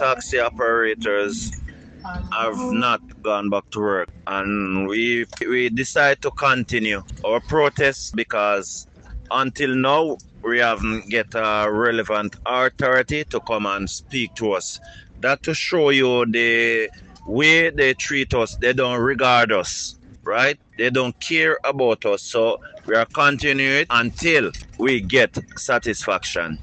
taxi operators have not gone back to work. And we we decide to continue our protest because until now we haven't get a relevant authority to come and speak to us. That to show you the way they treat us they don't regard us right? They don't care about us. So we are continuing until we get satisfaction.